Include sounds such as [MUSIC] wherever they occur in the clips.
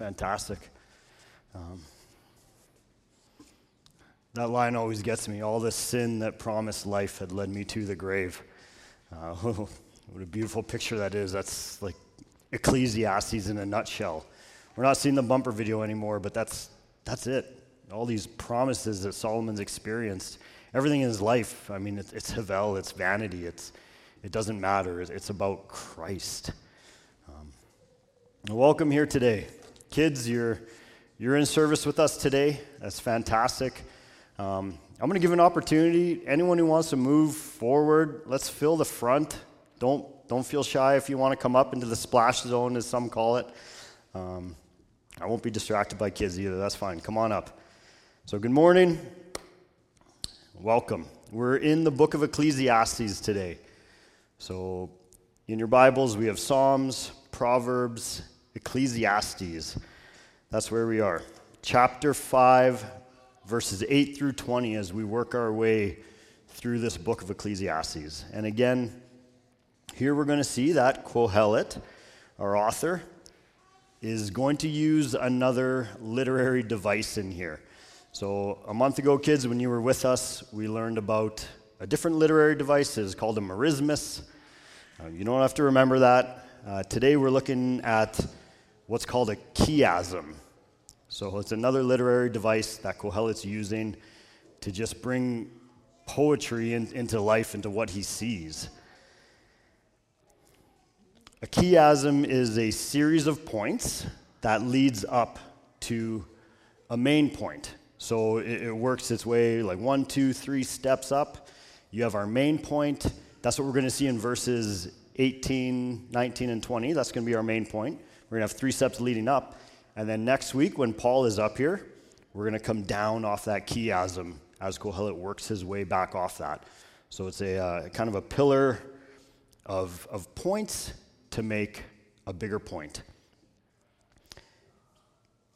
Fantastic. Um, that line always gets me. All the sin that promised life had led me to the grave. Uh, [LAUGHS] what a beautiful picture that is. That's like Ecclesiastes in a nutshell. We're not seeing the bumper video anymore, but that's, that's it. All these promises that Solomon's experienced, everything in his life, I mean, it's, it's Havel, it's vanity, it's, it doesn't matter. It's about Christ. Um, welcome here today. Kids, you're, you're in service with us today. That's fantastic. Um, I'm going to give an opportunity. Anyone who wants to move forward, let's fill the front. Don't, don't feel shy if you want to come up into the splash zone, as some call it. Um, I won't be distracted by kids either. That's fine. Come on up. So, good morning. Welcome. We're in the book of Ecclesiastes today. So, in your Bibles, we have Psalms, Proverbs, Ecclesiastes. That's where we are. Chapter 5, verses 8 through 20, as we work our way through this book of Ecclesiastes. And again, here we're going to see that Kohelet, our author, is going to use another literary device in here. So, a month ago, kids, when you were with us, we learned about a different literary device. It's called a merismus. Uh, you don't have to remember that. Uh, today, we're looking at what's called a chiasm. So, it's another literary device that Kohelet's using to just bring poetry in, into life, into what he sees. A chiasm is a series of points that leads up to a main point. So it, it, works its way like one, two, three steps up. You have our main point. That's what we're going to see in verses 18, 19, and 20. That's going to be our main point. We're going to have three steps leading up. And then next week, when Paul is up here, we're going to come down off that chiasm as Kohelet works his way back off that. So it's a uh, kind of a pillar of, of points to make a bigger point.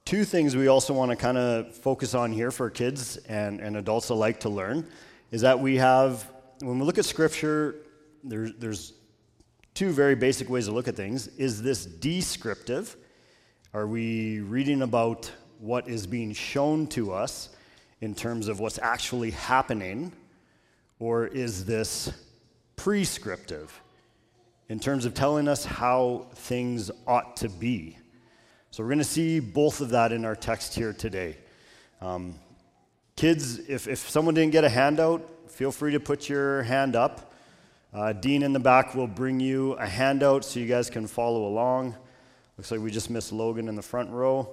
Two things we also want to kind of focus on here for kids and, and adults alike to learn is that we have, when we look at Scripture, there, there's two very basic ways to look at things. Is this descriptive? Are we reading about what is being shown to us in terms of what's actually happening? Or is this prescriptive? in terms of telling us how things ought to be. So we're going to see both of that in our text here today. Um, kids, if, if someone didn't get a handout, feel free to put your hand up. Uh, Dean in the back will bring you a handout so you guys can follow along. Looks like we just missed Logan in the front row.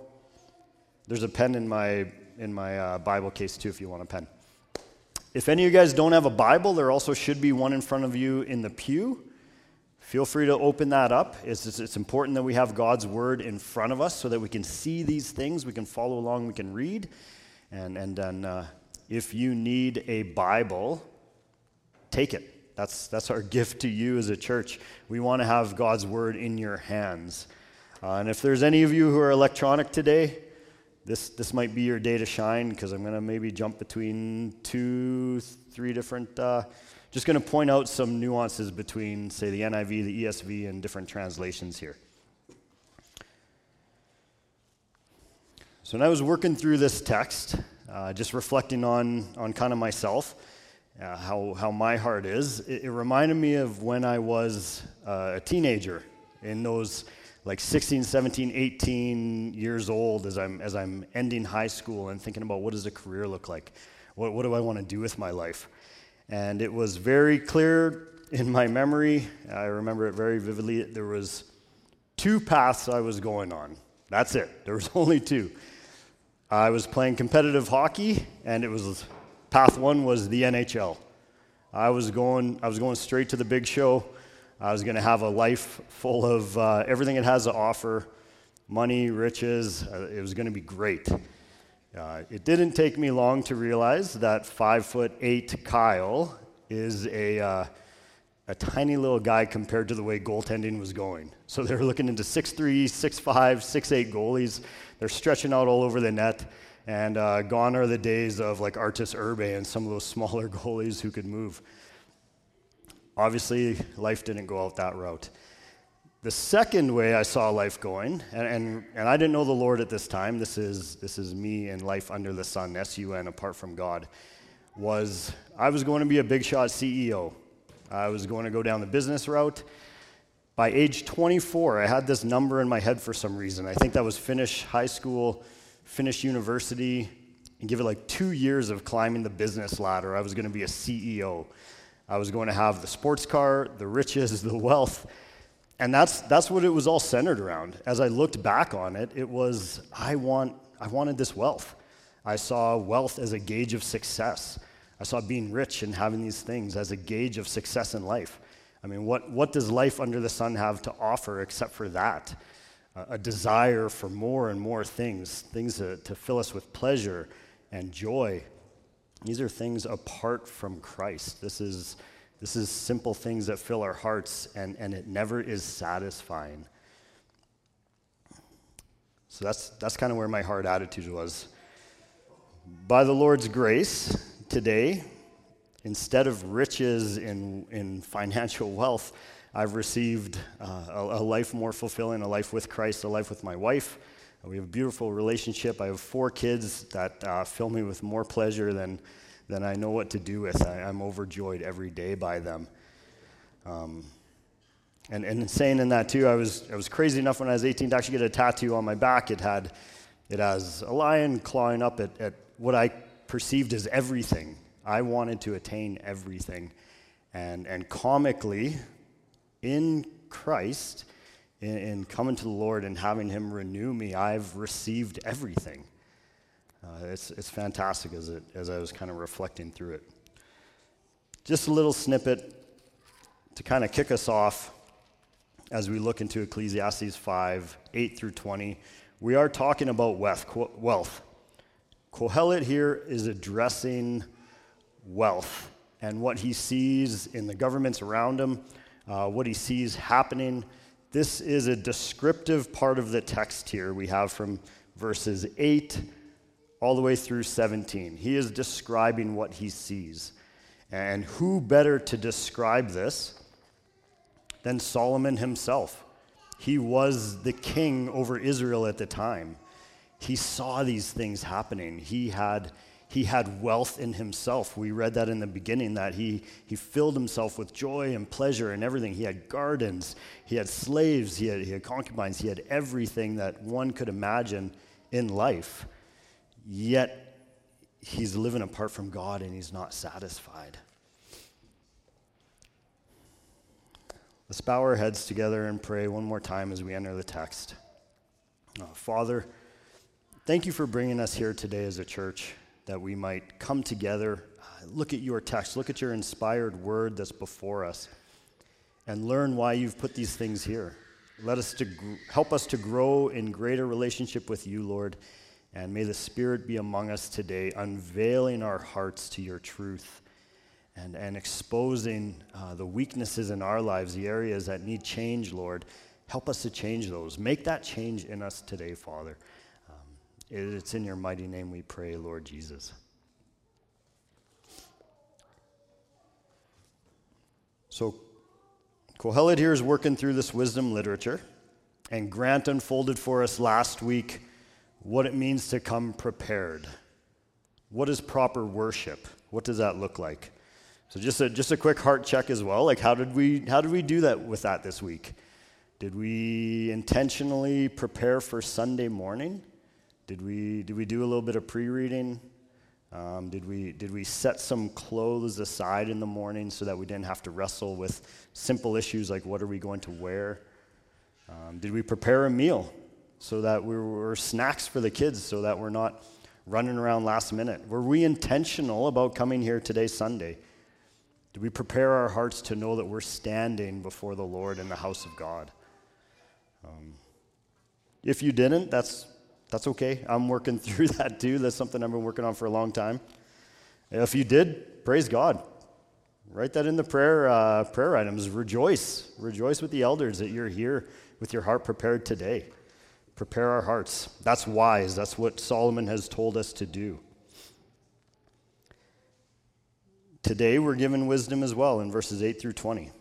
There's a pen in my, in my uh, Bible case too if you want a pen. If any of you guys don't have a Bible, there also should be one in front of you in the pew. Feel free to open that up. It's, it's, important that we have God's word in front of us so that we can see these things, we can follow along, we can read. And, and then uh, if you need a Bible, take it. That's, that's our gift to you as a church. We want to have God's word in your hands. Uh, and if there's any of you who are electronic today, this, this might be your day to shine because I'm going to maybe jump between two, three different. Uh, just going to point out some nuances between, say, the NIV, the ESV, and different translations here. So, when I was working through this text, uh, just reflecting on, on kind of myself, uh, how, how my heart is, it, it, reminded me of when I was uh, a teenager in those like 16, 17, 18 years old as I'm, as I'm ending high school and thinking about what does a career look like? What, what do I want to do with my life? And it was very clear in my memory. I remember it very vividly. There was two paths I was going on. That's it. There was [LAUGHS] only two. I was playing competitive hockey, and it was path one was the NHL. I was going, I was going straight to the big show. I was going to have a life full of uh, everything it has to offer money, riches. Uh, it was going to be great. Uh, it didn't take me long to realize that five foot eight Kyle is a, uh, a tiny little guy compared to the way goaltending was going. So they were looking into 6'3, 6'5, 6'8 goalies. They're stretching out all over the net. And uh, gone are the days of like Arturs Irbe and some of those [LAUGHS] smaller goalies who could move. Obviously, life didn't go out that route. The second way I saw life going, and, and, and I didn't know the Lord at this time, this is, this is me and life under the sun, S U N, apart from God, was I was going to be a big shot CEO. I was going to go down the business route. By age 24, I had this number in my head for some reason. I think that was finish high school, finish university, and give it like two years of climbing the business ladder. I was going to be a CEO. I was going to have the sports car, the riches, [LAUGHS] the wealth. And that's, that's what it was all centered around. As I looked back on it, it was I, want, I wanted this wealth. I saw wealth as a gauge of success. I saw being rich and having these things as a gauge of success in life. I mean, what, what does life under the sun have to offer except for that? A desire for more and more things, things to, to fill us with pleasure and joy these are things apart from Christ. This is, this is simple things that fill our hearts, and, and it never is satisfying. So that's, that's kind of where my heart attitude was. By the Lord's grace, today, instead of riches in, in [LAUGHS] financial wealth, I've received uh, a, a, life more fulfilling, a life with Christ, a life with my wife. We have a beautiful relationship. I have four kids that uh, fill me with more pleasure than, than I know what to do with. I, am overjoyed every day by them. Um, and, and saying in that too, I was, I was crazy enough when I was 18 to actually get a tattoo on my back. It had, it has a lion clawing up at, at what I perceived as everything. I wanted to attain everything. And, and comically, in Christ, in, in coming to the Lord and having Him renew me, I've received everything. Uh, it's, it's fantastic as, it, as I was kind of reflecting through it. Just a little snippet to kind of kick us off as we look into Ecclesiastes 5 8 through 20. We are talking about wealth wealth. Kohelet here is addressing wealth and what he sees in the governments around him, uh, what he sees happening this is a descriptive part of the text here we have from verses 8 all the way through 17. He is describing what he sees. And who better to describe this than Solomon himself? He was the king over Israel at the time. He saw these things happening. He had he had wealth in himself. We read that in the beginning that he, he filled himself with joy and pleasure and everything. He had gardens, he had slaves, he had, he had concubines, he had everything that one could imagine in life. Yet he's living apart from God and he's not satisfied. Let's bow our heads together and pray one more time as we enter the text. Uh, Father, thank you for bringing us here today as a church that we might come together, uh, look at your text, look at your inspired word that's before us, and learn why you've put these things here. Let us to gr- help us to grow in greater relationship with you, Lord, and may the Spirit be among us today, unveiling our hearts to your truth and, and exposing uh, the weaknesses in our lives, the areas that need change, Lord. Help us to change those. Make that change in us today, Father. It's in your mighty name we pray, Lord Jesus. So, Kohelet here is working through this wisdom literature, and Grant unfolded for us last week what it means to come prepared. What is proper worship? What does that look like? So just a, just a quick heart check as well. Like how did we how did we do that with that this week? Did we intentionally prepare for Sunday morning? Did we, did we do a little bit of pre reading? Um, did, we, did we set some clothes aside in the morning so that we didn't have to wrestle with simple issues like what are we going to wear? Um, did we prepare a meal so that we were snacks for the kids so that we're not running around last minute? Were we intentional about coming here today, Sunday? Did we prepare our hearts to know that we're standing before the Lord in the house of God? Um, if you didn't, that's, that's okay. I'm working [LAUGHS] through that too. That's something I've been working on for a long time. If you did, praise God. Write that in the prayer, uh, prayer items. Rejoice. Rejoice with the elders that you're here with your heart prepared today. Prepare our hearts. That's wise. That's what Solomon has told us to do. Today, we're given wisdom as well in verses 8 through 20.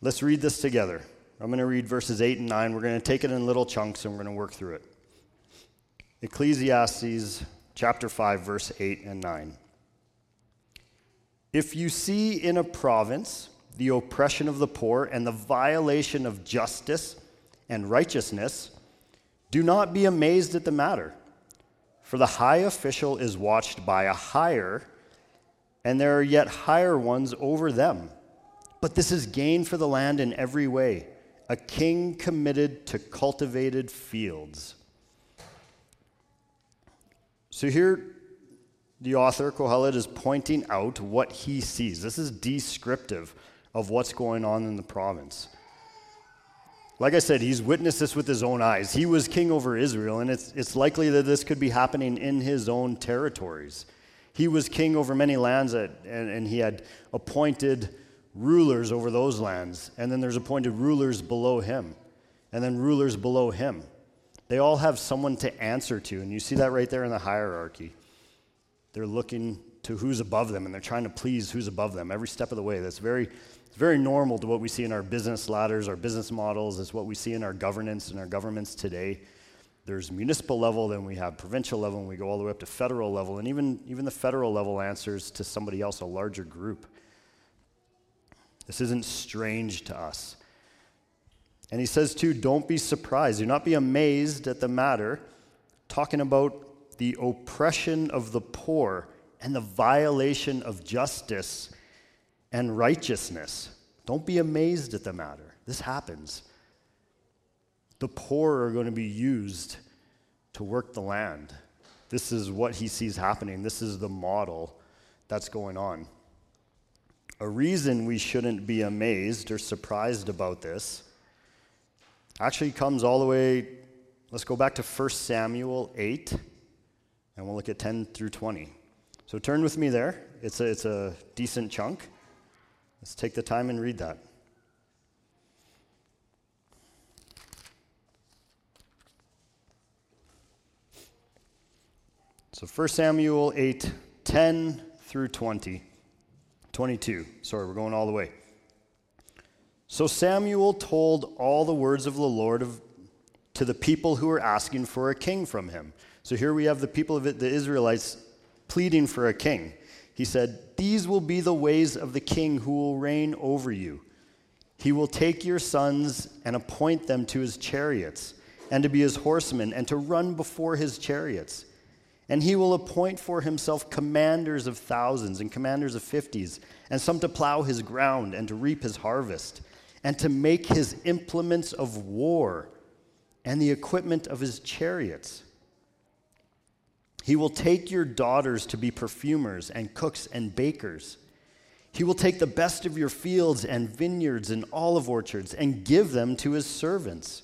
Let's read this together. I'm going to read verses 8 and 9. We're going to take it in little chunks and we're going to work through it. Ecclesiastes chapter 5, verse 8 and 9. If you see in a province the oppression of the poor and the violation of justice and righteousness, do not be amazed at the matter. For the high official is watched by a higher and there are yet higher ones over them. But this is gain for the land in every way, a king committed to cultivated fields. So here, the author, Kohelet, is pointing out what he sees. This is descriptive of what's going on in the province. Like I said, he's witnessed this with his own eyes. He was king over Israel, and it's, it's likely that this could be happening in his own territories. He was king over many lands, that, and, and he had appointed rulers over those lands. And then there's appointed rulers below him, and then rulers below him. They all have someone to answer to. And you see that right there in the hierarchy. They're looking to who's above them, and they're trying to please who's above them every step of the way. That's very, it's very normal to what we see in our business ladders, our business models. It's what we see in our governance and our governments today there's municipal level, then we have provincial level, and we go all the way up to federal level. And even, even the federal level answers to somebody else, a larger group. This isn't strange to us. And he says, too, don't be surprised. Do not be amazed at the matter, talking about the oppression of the poor and the violation of justice and righteousness. Don't be amazed at the matter. This happens the poor are going to be used to work the land. This is what he sees happening. This is the model that's going on. A reason we shouldn't be amazed or surprised about this actually comes all the way, let's go back to 1 Samuel 8, and we'll look at 10 through 20. So turn with me there. It's a, it's a decent chunk. Let's take the time and read that. So 1 Samuel 8, 10 through 20. 22. Sorry, we're going all the way. So Samuel told all the words of the Lord of, to the people who were asking for a king from him. So here we have the people of it, the Israelites pleading for a king. He said, These will be the ways of the king who will reign over you. He will take your sons and appoint them to his chariots, and to be his horsemen, and to run before his chariots. And he will appoint for himself commanders of thousands and commanders of fifties, and some to plow his ground and to reap his harvest, and to make his implements of war and the equipment of his chariots. He will take your daughters to be perfumers and cooks and bakers. He will take the best of your fields and vineyards and olive orchards and give them to his servants.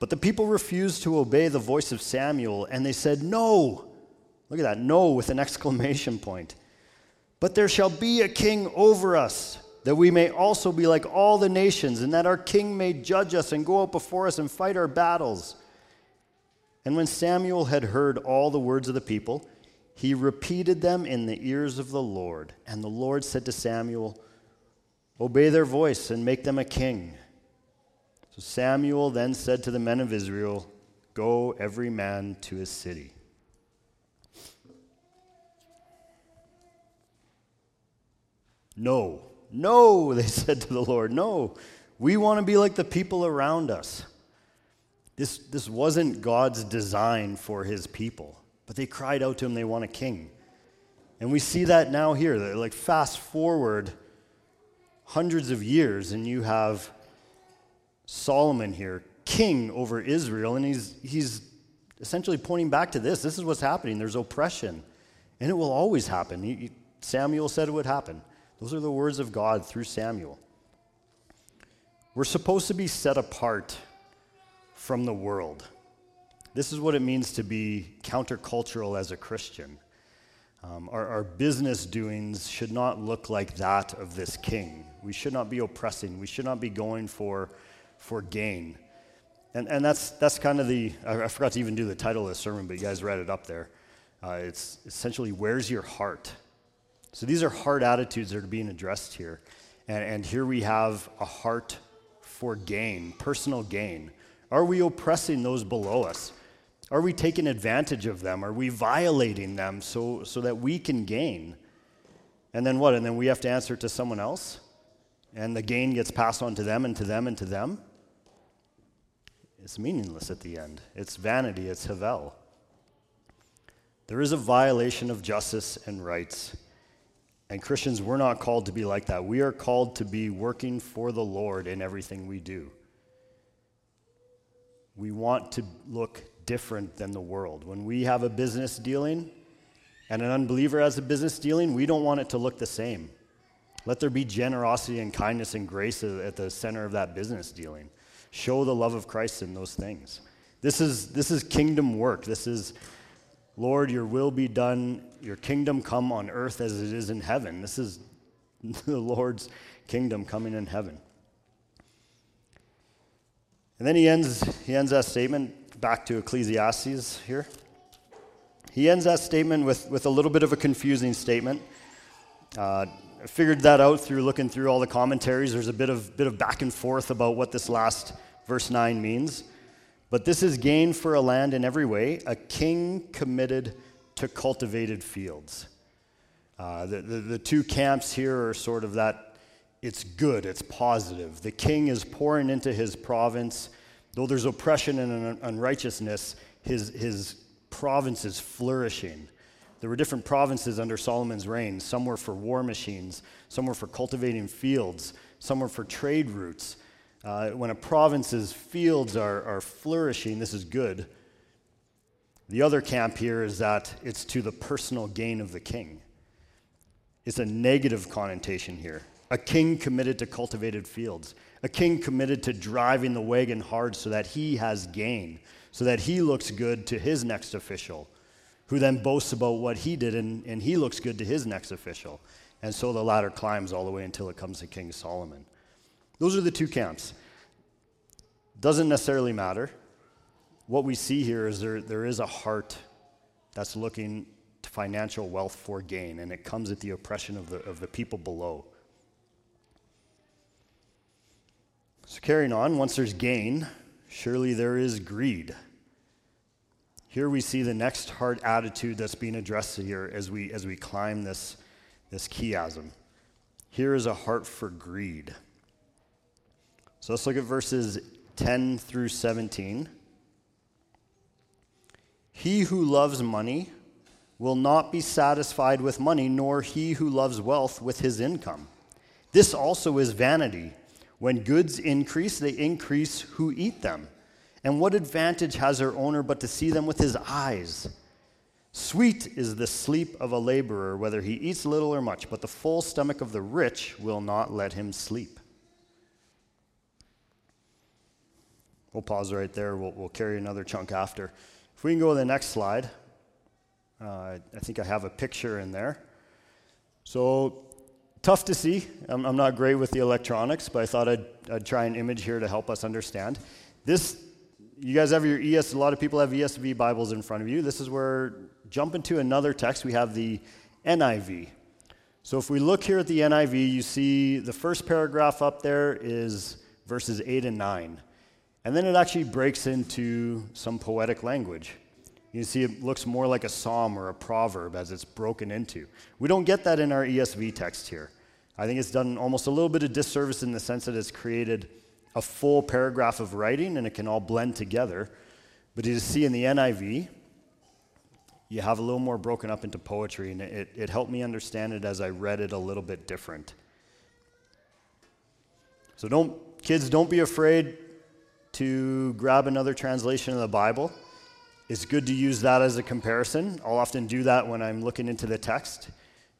But the people refused to obey the voice of Samuel, and they said, No. Look at that, no, with an exclamation point. But there shall be a king over us, that we may also be like all the nations, and that our king may judge us and go out before us and fight our battles. And when Samuel had heard all the words of the people, he repeated them in the ears of the Lord. And the Lord said to Samuel, Obey their voice and make them a king. Samuel then said to the men of Israel, Go every man to his city. No, no, [LAUGHS] they said to the Lord, no. We want to be like the people around us. This, this wasn't God's design for his people, but they cried out to him they want a king. And we see that now here. Like, fast forward hundreds of years, and you have Solomon here, king over Israel, and he's, he's essentially pointing back to this. This is what's happening. There's oppression, and it will always happen. Samuel said it would happen. Those are the words of God through Samuel. We're supposed to be set apart from the world. This is what it means to be countercultural as a Christian. Um, our, our, business doings should not look like that of this king. We should not be oppressing. We should not be going for, for gain. And, and that's, that's kind of the, I, I forgot to even do the title of the sermon, but you guys read it up there. Uh, it's essentially, Where's Your Heart? So these are heart attitudes that are being addressed here. And, and here we have a heart for gain, personal gain. Are we oppressing those below us? Are we taking advantage of them? Are we violating them so, so that we can gain? And then what? And then we have to answer to someone else? And the gain gets passed on to them and to them and to them? It's meaningless at the end. It's vanity, it's Havel. There is a violation of justice and rights. And Christians, we're not called to be like that. We are called to be working for the Lord in everything we do. We want to look different than the world. When we have a business dealing and an unbeliever has a business dealing, we don't want it to look the same. Let there be generosity and kindness and grace at the center of that business dealing. Show the love of Christ in those things. This is, this is kingdom work. This is, Lord, your will be done, your kingdom come on earth as it is in heaven. This is [LAUGHS] the Lord's kingdom coming in heaven. And then he ends, he ends that statement back to Ecclesiastes here. He ends that statement with, with a little bit of a confusing statement. Uh, I figured that out through looking through all the commentaries. There's a bit of, bit of back and forth about what this last verse 9 means. But this is gain for a land in every way, a king committed to cultivated fields. Uh, the, the, the two camps here are sort of that it's good, it's positive. The king is pouring into his province. Though there's oppression and unrighteousness, his, his province is flourishing. There were different provinces under Solomon's reign. Some were for war machines, some were for cultivating fields, some were for trade routes. Uh, when a province's fields are, are flourishing, this is good. The other camp here is that it's to the personal gain of the king. It's a negative connotation here a king committed to cultivated fields, a king committed to driving the wagon hard so that he has gain, so that he looks good to his next official, who then boasts about what he did and, and he looks good to his next official. And so the ladder climbs all the way until it comes to King Solomon. Those are the two camps. Doesn't necessarily matter. What we see here is there, there is a heart that's looking to financial wealth for gain, and it comes at the oppression of the, of the people below. So, carrying on, once there's gain, surely there is greed. Here we see the next heart attitude that's being addressed here as we, as we climb this, this chiasm. Here is a heart for greed. So let's look at verses 10 through 17. He who loves money will not be satisfied with money, nor he who loves wealth with his income. This also is vanity. When goods increase, they increase who eat them. And what advantage has their owner but to see them with his eyes? Sweet is the sleep of a laborer, whether he eats little or much, but the full stomach of the rich will not let him sleep. We'll pause right there. We'll, we'll carry another chunk after. If we can go to the next slide, uh, I think I have a picture in there. So, Tough to see. I'm, I'm, not great with the electronics, but I thought I'd, I'd try an image here to help us understand. This, you guys have your ES, a lot of people have ESV Bibles in front of you. This is where, jump into another text, we have the NIV. So if we look here at the NIV, you see the first paragraph up there is verses 8 and 9. And then it actually breaks into some poetic language. You see, it looks more like a psalm or a proverb as it's broken into. We don't get that in our ESV text here. I think it's done almost a little bit of disservice in the sense that it's created a full paragraph of writing and it can all blend together. But you see in the NIV, you have a little more broken up into poetry, and it, it helped me understand it as I read it a little bit different. So don't, kids, don't be afraid to grab another translation of the Bible. It's good to use that as a comparison. I'll often do that when I'm looking into the text.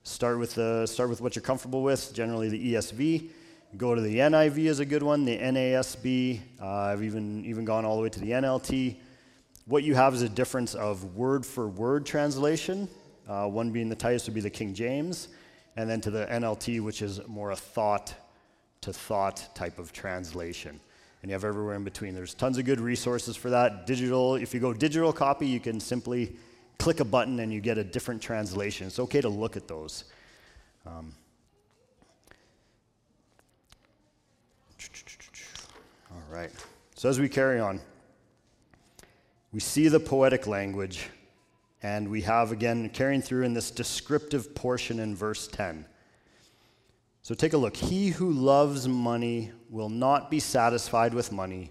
Start with, the, start with what you're comfortable with, generally the ESV. Go to the NIV is a good one, the NASB. Uh, I've even, even gone all the way to the NLT. What you have is a difference of word for word translation, uh, one being the tightest would be the King James, and then to the NLT, which is more a thought to thought type of translation. And you have everywhere in between. There's tons of good resources for that. Digital, if you go digital copy, you can simply click a button and you get a different translation. It's okay to look at those. Um, all right. So as we carry on, we see the poetic language, and we have again carrying through in this descriptive portion in verse 10. So take a look. He who loves money will not be satisfied with money,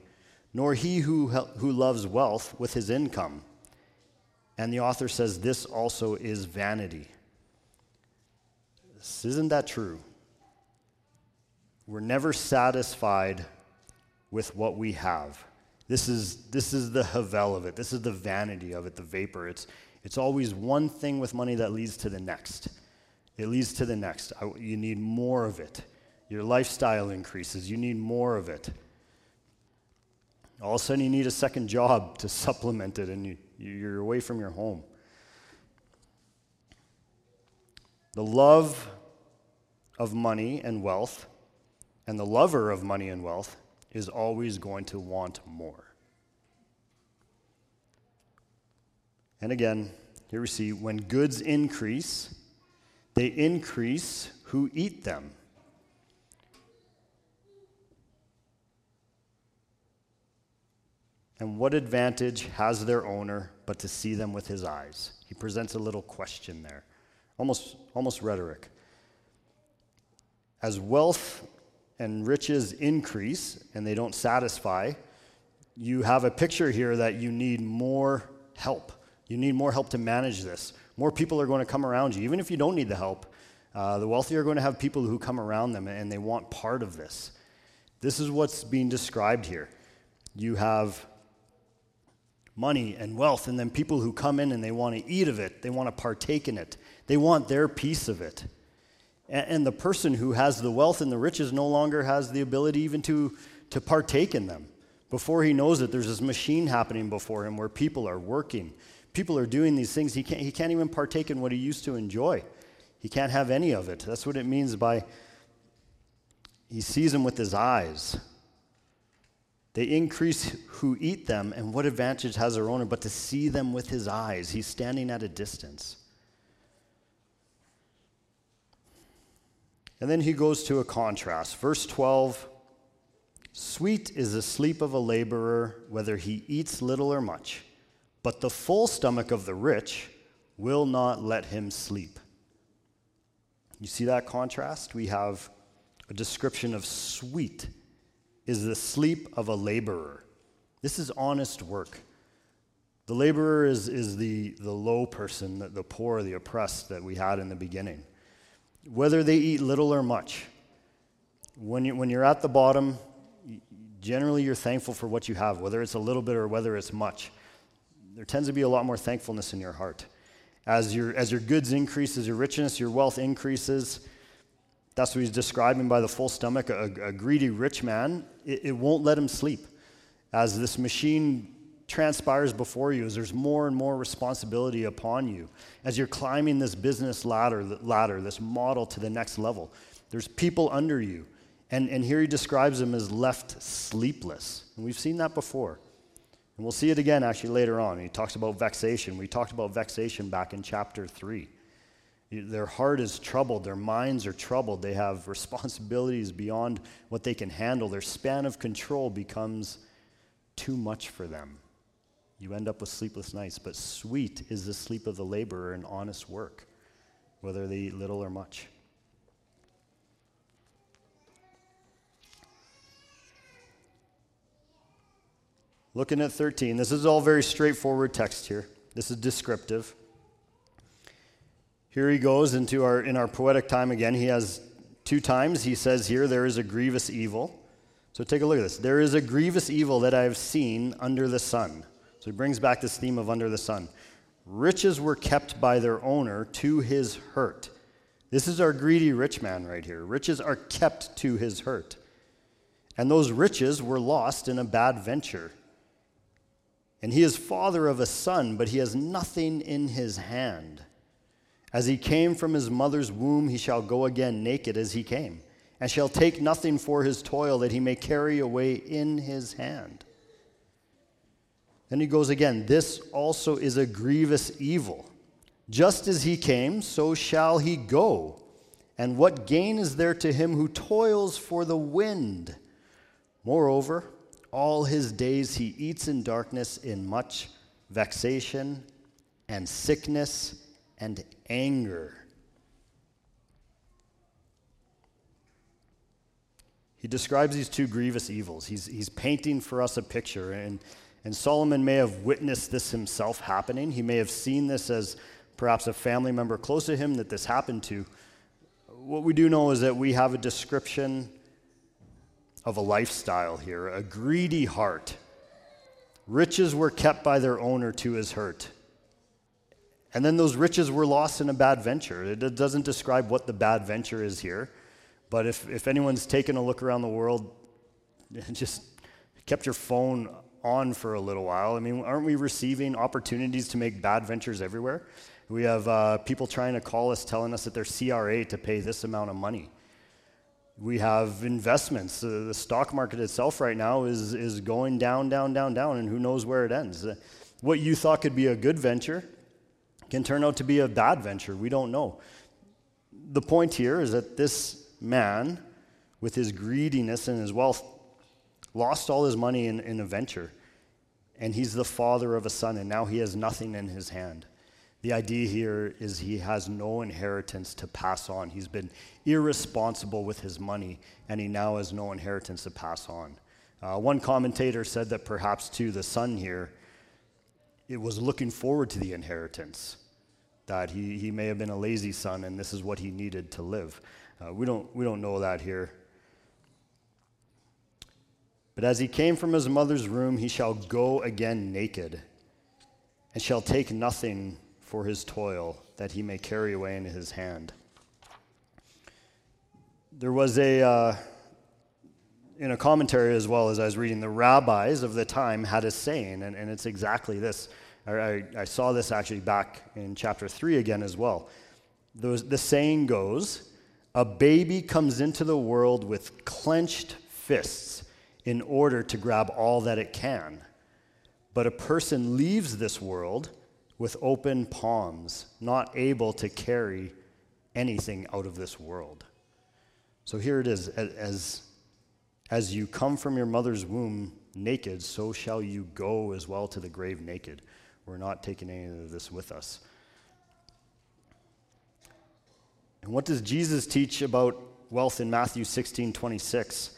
nor he who, who loves wealth with his income. And the author says this also is vanity. Isn't that true? We're never satisfied with what we have. This is, this is the havel of it. This is the vanity of it, the vapor. It's, it's always one thing with money that leads to the next. It leads to the next. I, you need more of it. Your lifestyle increases. You need more of it. All of a sudden, you need a second job to [LAUGHS] supplement it, and you, you're away from your home. The love of money and wealth, and the lover of money and wealth, is always going to want more. And again, here we see when goods increase, they increase who eat them. And what advantage has their owner but to see them with his eyes? He presents a little question there, almost, almost rhetoric. As wealth and riches increase and they don't satisfy, you have a picture here that you need more help. You need more help to manage this. More people are going to come around you, even if you don't need the help. Uh, the wealthy are going to have people who come around them and they want part of this. This is what's being described here. You have money and wealth, and then people who come in and they want to eat of it, they want to partake in it, they want their piece of it. And, the person who has the wealth and the riches no longer has the ability even to, to partake in them. Before he knows it, there's this machine happening before him where people are working. People are doing these things. He can't, he can't even partake in what he used to enjoy. He can't have any of it. That's what it means by he sees them with his eyes. They increase who eat them, and what advantage has their owner but to see them with his eyes? He's standing at a distance. And then he goes to a contrast. Verse 12 Sweet is the sleep of a laborer, whether he eats little or much, but the full stomach of the rich will not let him sleep. You see that contrast? We have a description of sweet is the sleep of a laborer. This is honest work. The laborer is, is the, the low person, the, the poor, the oppressed that we had in the beginning whether they eat little or much. When, you, when you're at the bottom, generally you're thankful for what you have, whether it's a little bit or whether it's much. There tends to be a lot more thankfulness in your heart. As your, as your goods increase, as your richness, your wealth increases, that's what he's describing by the full stomach. A, a greedy rich man, it, it won't let him sleep. As this machine transpires before you as there's more and more responsibility upon you as you're climbing this business ladder, ladder this model to the next level there's people under you and, and here he describes them as left sleepless and we've seen that before and we'll see it again actually later on. He talks about vexation. We talked about vexation back in chapter 3 their heart is troubled. Their minds are troubled. They have [LAUGHS] responsibilities beyond what they can handle. Their span of control becomes too much for them. You end up with sleepless nights. But sweet is the sleep of the laborer in honest work, whether they eat little or much. Looking at 13, this is all very straightforward text here. This is descriptive. Here he goes into our in our poetic time again. He has two times he says here there is a grievous evil. So take a look at this. There is a grievous evil that I have seen under the sun. So he brings back this theme of under the sun. Riches were kept by their owner to his hurt. This is our greedy rich man right here. Riches are kept to his hurt. And those riches were lost in a bad venture. And he is father of a son, but he has nothing in his hand. As he came from his mother's womb, he shall go again naked as he came, and shall take nothing for his toil that he may carry away in his hand. Then he goes again, This also is a grievous evil. Just as he came, so shall he go. And what gain is there to him who toils for the wind? Moreover, all his days he eats in darkness in much vexation and sickness and anger. He describes these two grievous evils. He's, he's painting for us a picture, and, and Solomon may have witnessed this himself happening. He may have seen this as perhaps a family member close to him that this happened to. What we do know is that we have a description of a lifestyle here a greedy heart. Riches were kept by their owner to his hurt. And then those riches were lost in a bad venture. It doesn't describe what the bad venture is here. But if, if anyone's taken a look around the world, [LAUGHS] just kept your phone on for a little while, I mean, aren't we receiving opportunities to make bad ventures everywhere? We have uh, people trying to call us telling us that they're CRA to pay this amount of money. We have investments. Uh, the stock market itself right now is, is going down, down, down, down, and who knows where it ends. Uh, what you thought could be a good venture can turn out to be a bad venture. We don't know. The point here is that this man, with his greediness and his wealth, lost all his money in, in a venture. And he's the father of a son, and now he has nothing in his hand. The idea here is he has no inheritance to pass on. He's been irresponsible with his money, and he now has no inheritance to pass on. Uh, one commentator said that perhaps, too, the son here it was looking forward to the inheritance. That he, he may have been a lazy son and this is what he needed to live. Uh, we, don't, we don't know that here. But as he came from his mother's room, he shall go again naked, and shall take nothing for his toil that he may carry away in his hand. There was a, uh, in a commentary as well as I was reading, the rabbis of the time had a saying, and, and it's exactly this. I, I, saw this actually back in chapter 3 again as well. Those, the saying goes A baby comes into the world with clenched fists in order to grab all that it can. But a person leaves this world with open palms, not able to carry anything out of this world. So here it is as, as you come from your mother's womb naked, so shall you go as well to the grave naked. We're not taking any of this with us. And what does Jesus teach about wealth in Matthew 16 26?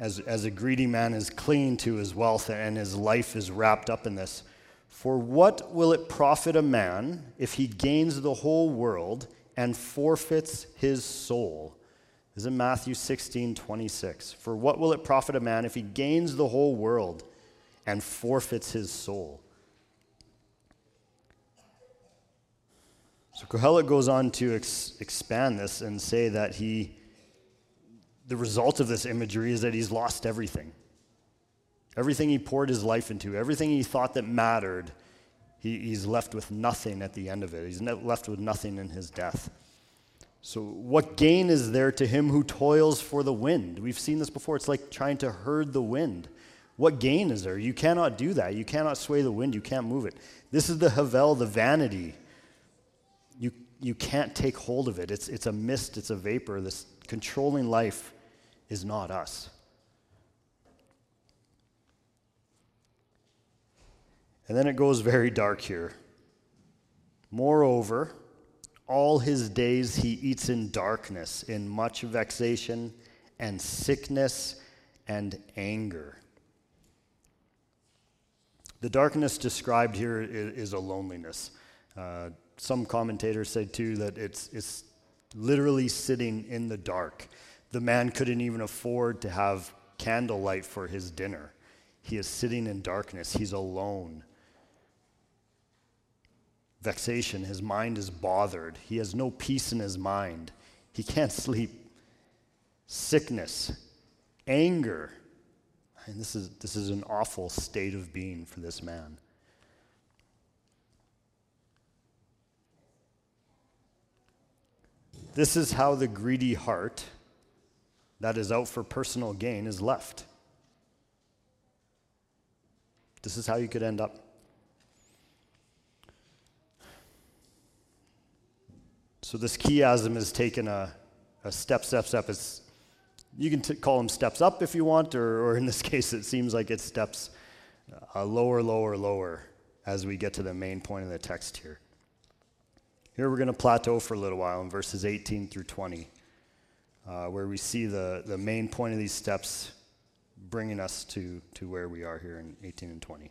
As, as a greedy man is clinging to his wealth and his life is wrapped up in this. For what will it profit a man if he gains the whole world and forfeits his soul? This is in Matthew 16, 26. For what will it profit a man if he gains the whole world and forfeits his soul? So Kohelet goes on to ex- expand this and say that he, the result of this imagery is that he's lost everything. Everything he poured his life into, everything he thought that mattered, he, he's left with nothing at the end of it. He's left with nothing in his death. So, what gain is there to him who toils for the wind? We've seen this before. It's like trying to herd the wind. What gain is there? You cannot do that. You cannot sway the wind. You can't move it. This is the Havel, the vanity. You, you can't take hold of it. It's, it's a mist, it's a vapor. This controlling life is not us. And then it goes very dark here. Moreover, all his days he eats in darkness, in much vexation and sickness and anger. The darkness described here is, a loneliness. Uh, some commentators say too that it's, it's literally sitting in the dark. The man couldn't even afford to have candlelight for his dinner. He is sitting in darkness, he's alone. Vexation, his mind is bothered. He has no peace in his mind. He can't sleep. Sickness, anger. And this is, this is an awful state of being for this man. This is how the greedy heart that is out for personal gain is left. This is how you could end up. So this chiasm is taken a, a step, step, step. It's, you can t- call them steps up if you want, or, or in this [LAUGHS] case, it seems like it steps uh, lower, lower, lower as we get to the main point of the text here. Here we're going to plateau for a little while in verses 18 through 20, uh, where we see the, the main point of these steps bringing us to, to where we are here in 18 and 20.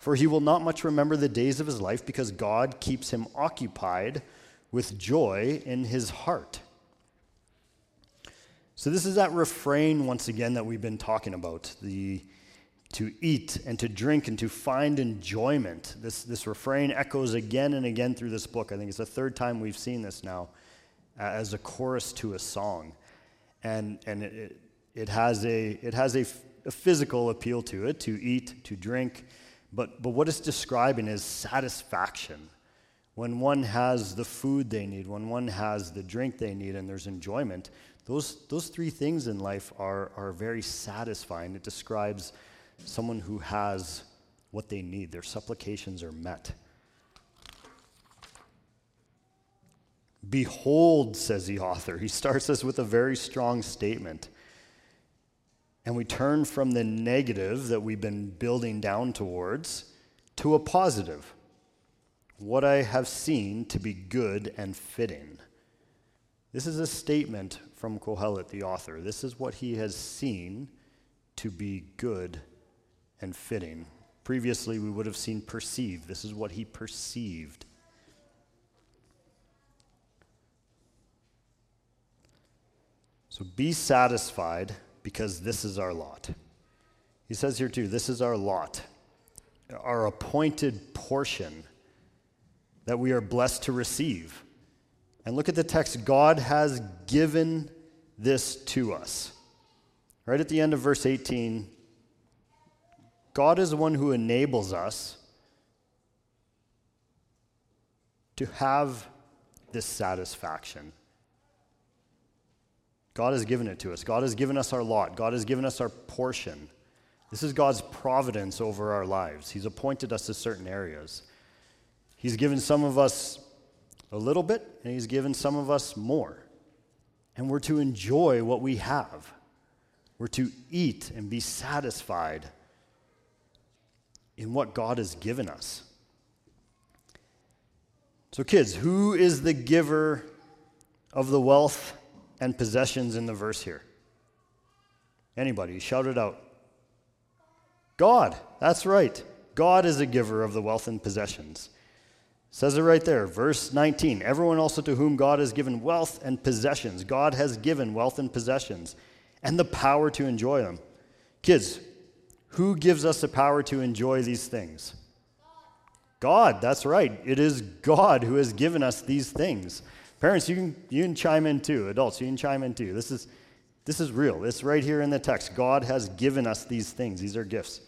For he will not much remember the days of his life because God keeps him occupied with joy in his heart. So, this is that refrain once again that we've been talking about the to eat and to drink and to find enjoyment. This, this refrain echoes again and again through this book. I think it's the third time we've seen this now uh, as a chorus to a song. And, and it, it has, a, it has a, a physical appeal to it to eat, to drink. But, but what it's describing is satisfaction. When one has the food they need, when one has the drink they need, and there's enjoyment, those, those three things in life are, are very satisfying. It describes someone who has what they need, their supplications are met. Behold, says the author. He starts us with a very strong statement. And we turn from the negative that we've been building down towards to a positive. What I have seen to be good and fitting. This is a statement from Kohelet, the author. This is what he has seen to be good and fitting. Previously, we would have seen perceive. This is what he perceived. So be satisfied because this is our lot. He says here too, this is our lot, our appointed portion that we are blessed to receive. And look at the text God has given this to us. Right at the end of verse 18, God is the one who enables us to have this satisfaction. God has given it to us. God has given us our lot. God has given us our portion. This is God's providence over our lives. He's appointed us to certain areas. He's given some of us a little bit, and He's given some of us more. And we're to enjoy what we have. We're to eat and be satisfied in what God has given us. So, kids, who is the giver of the wealth and possessions in the verse here? Anybody? Shout it out. God. That's right. God is a giver of the wealth and possessions. says it right there, verse 19. Everyone also to whom God has given wealth and possessions. God has given wealth and possessions and the power to enjoy them. Kids, who gives us the power to enjoy these things? God, that's right. It is God who has given us these things. Parents, you can, you can chime in too. Adults, you can chime in too. This is, this is real. It's right here in the text. God has given us these things, these are gifts.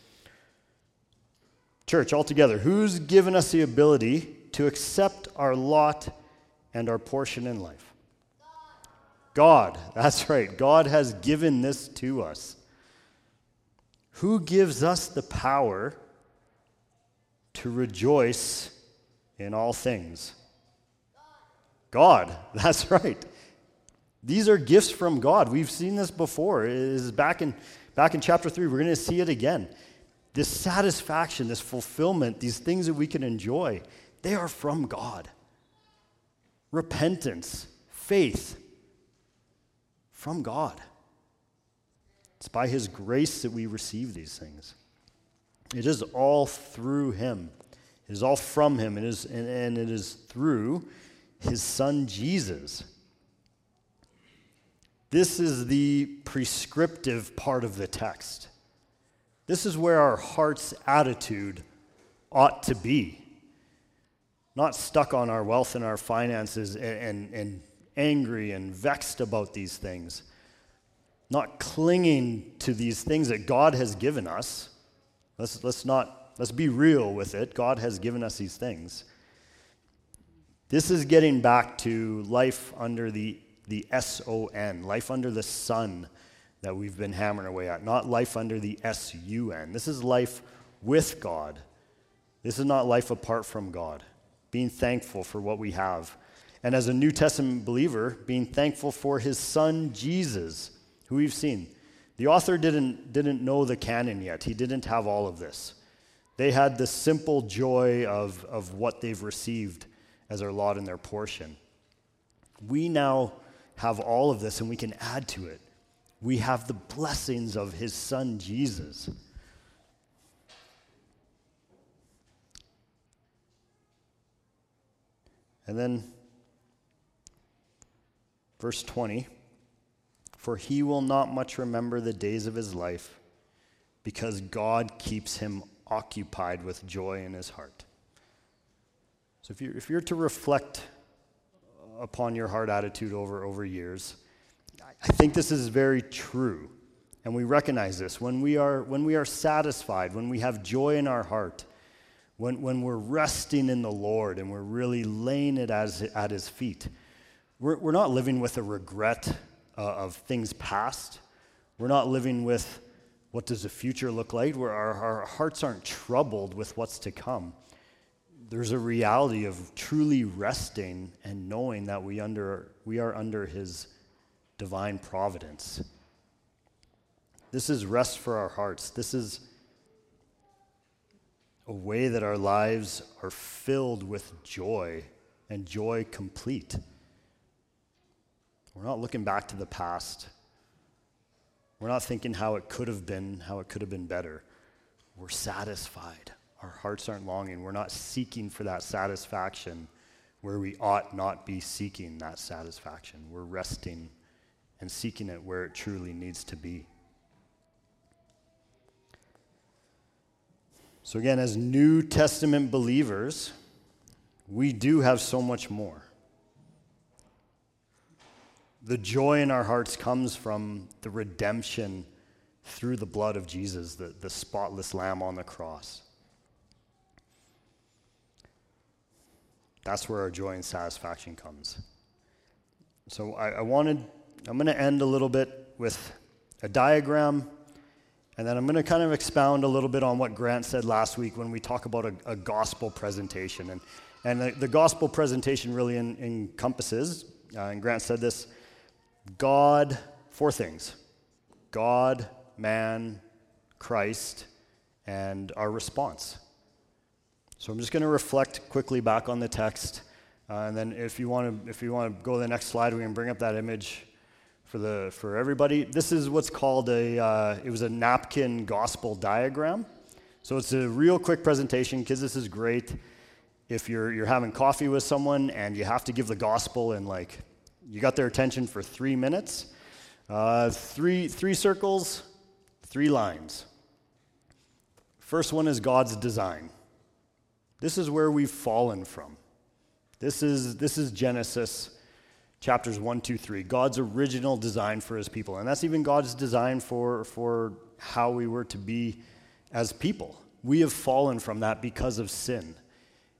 Church, altogether, who's given us the ability to accept our lot and our portion in life? God. That's right. God has given this to us. Who gives us the power to rejoice in all things. God, [LAUGHS] that's right. These are gifts from God. We've seen this before. It is back in, back in chapter 3. We're going to see it again. This satisfaction, this fulfillment, these things that we can enjoy, they are from God. Repentance, faith, from God. It's by His grace that we receive these things. It is all through Him. It is all from Him. It is, and, and it is through His Son Jesus. This is the prescriptive part of the text. This is where our heart's attitude ought to be. Not stuck on our wealth and our finances and, and, and angry and vexed about these things. Not clinging to these things that God has given us. Let's, let's not, let's be real with it. God has given us these things. This is getting back to life under the the S O N, life under the sun that we've been hammering away at, not life under the S U N. This is life with God. This is not life apart from God. Being thankful for what we have. And as a New Testament believer, being thankful for his son Jesus, who we've seen. The author didn't, didn't know the canon yet, he didn't have all of this. They had the simple joy of, of what they've received as their lot in their portion. We now have all of this and we can add to it. We have the blessings of his son Jesus. And then, verse 20 For he will not much remember the days of his life, because God keeps him occupied with joy in his heart. So, if you're, if you're to reflect upon your heart attitude over, over years. I think this is very true. And we recognize this. When we are, when we are satisfied, when we have joy in our heart, when, when we're resting in the Lord and we're really laying it as, at His feet, we're, we're not living with a regret uh, of things past. We're not living with what does the future look like, where our, our hearts aren't troubled with what's to come there's a reality of truly resting and knowing that we, under, we are under His divine providence. This is rest for our hearts. This is a way that our lives are filled with joy and joy complete. We're not looking back to the past. We're not thinking how it could have been, how it could have been better. We're satisfied our hearts aren't longing. We're not seeking for that satisfaction where we ought not be seeking that satisfaction. We're resting and seeking it where it truly needs to be. So, again, as New Testament believers, we do have so much more. The joy in our hearts comes from the redemption through the blood of Jesus, the, the spotless lamb on the cross. That's where our joy and satisfaction comes. So I, I wanted, I'm going to end a little bit with a diagram, and then I'm going to kind of expound a little bit on what Grant said last week when we talk about a, a gospel presentation. And, and the, the gospel presentation really in, encompasses, uh, and Grant said this God, four things God, man, Christ, and our response. So I'm just going to reflect quickly back on the text. Uh, and then if you want to if you want to go to the next slide, we can bring up that image for the for everybody. This is what's called a uh, it was a napkin gospel diagram. So it's a real quick presentation. Kids, this is great. If you're you're having coffee with someone and you have to give the gospel and like you got their attention for three minutes, uh, three three circles, three lines. First one is God's design. This is where we've fallen from. This is, this is Genesis chapters 1, 2, 3. God's original design for his people. And that's even God's design for, for how we were to be as people. We have fallen from that because of sin.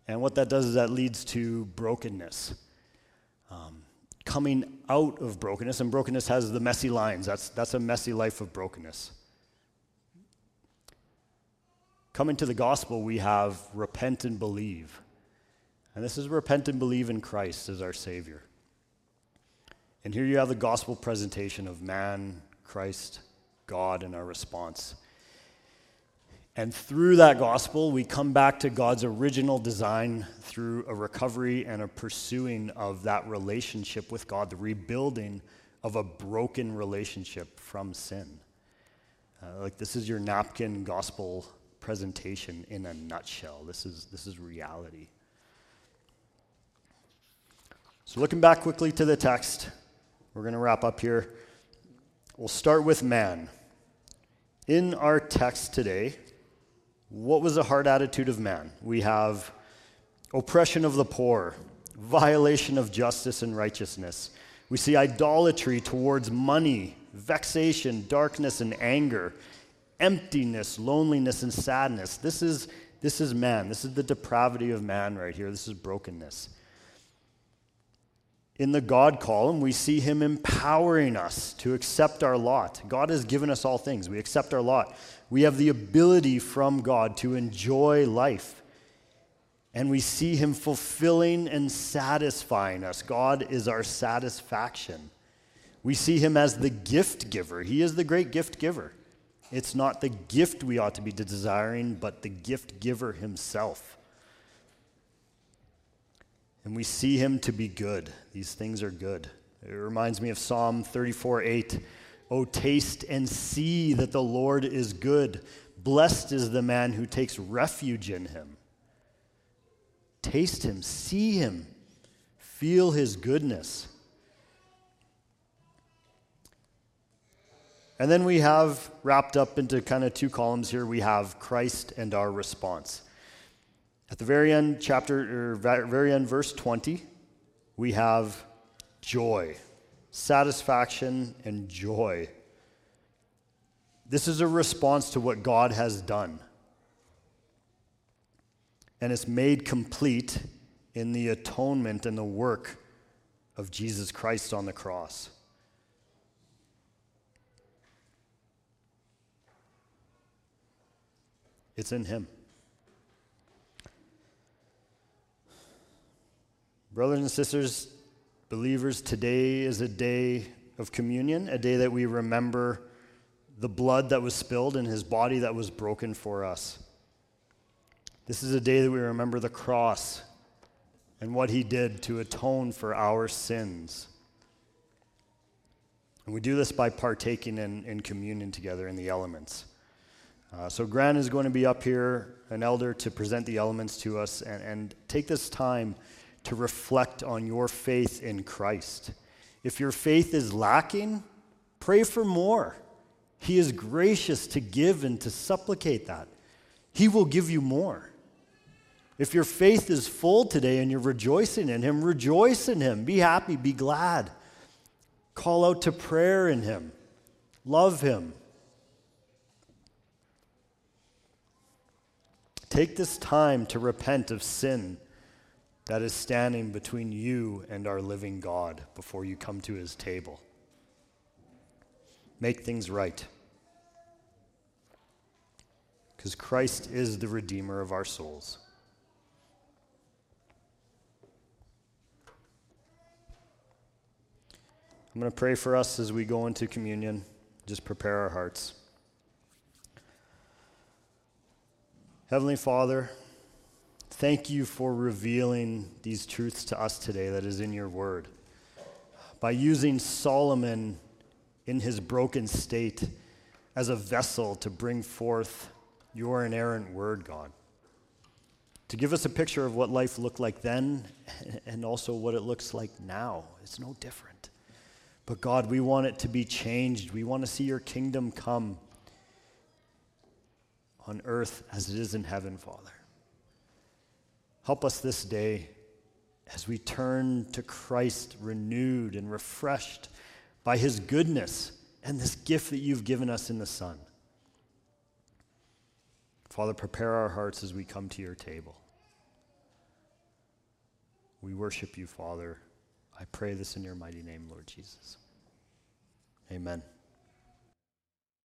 And what that does is that leads to brokenness. Um, coming out of brokenness, and brokenness has the messy lines. That's, that's a messy life of brokenness. Coming to the gospel, we have repent and believe. And this is repent and believe in Christ as our Savior. And here you have the gospel presentation of man, Christ, God, and our response. And through that gospel, we come back to God's original design through a recovery and a pursuing of that relationship with God, the rebuilding of a broken relationship from sin. Uh, like, this is your napkin gospel presentation in a nutshell. This is, this is reality. So, looking back quickly to the text, we're going to wrap up here. We'll start with man. In our text today, what was the heart attitude of man? We have oppression of the poor, violation of justice and righteousness. We see idolatry towards money, vexation, darkness, and anger emptiness, loneliness, and sadness. This is, this is man. This is the depravity of man right here. This is brokenness. In the God column, we see him empowering us to accept our lot. God has given us all things. We accept our lot. We have the ability from God to enjoy life. And we see him fulfilling and satisfying us. God is our satisfaction. We see him as the gift giver. He is the great gift giver. It's not the gift we ought to be desiring, but the gift giver himself. And we see him to be good. These things are good. It reminds me of Psalm 34 8. Oh, taste and see that the Lord is good. Blessed is the man who takes refuge in him. Taste him, see him, feel his goodness. And then we have wrapped up into kind of two columns here we have Christ and our response. At the very end, chapter, or very end, verse 20, we have joy, satisfaction, and joy. This is a response to what God has done. And it's made complete in the atonement and the work of Jesus Christ on the cross. It's in Him. Brothers and sisters, believers, today is a day of communion, a day that we remember the blood that was spilled and His body that was broken for us. This is a day that we remember the cross and what He did to atone for our sins. And we do this by partaking in, in communion together in the elements. Uh, so, Grant is going to be up here, an elder, to present the elements to us and, and take this time to reflect on your faith in Christ. If your faith is lacking, pray for more. He is gracious to give and to supplicate that. He will give you more. If your faith is full today and you're rejoicing in Him, rejoice in Him. Be happy, be glad. Call out to prayer in Him. Love Him. Take this time to repent of sin that is standing between you and our living God before you come to his table. Make things right. Because Christ is the Redeemer of our souls. I'm going to pray for us as we go into communion. Just prepare our hearts. Heavenly Father, thank you for revealing these truths to us today that is in your word. By using Solomon in his broken state as a vessel to bring forth your inerrant word, God. To give us a picture of what life looked like then [LAUGHS] and also what it looks like now. It's no different. But God, we want it to be changed. We want to see your kingdom come on earth as it is in heaven, Father. Help us this day as we turn to Christ renewed and refreshed by his goodness and this gift that you've given us in the Son. Father, prepare our hearts as we come to your table. We worship you, Father. I pray this in your mighty name, Lord Jesus. Amen.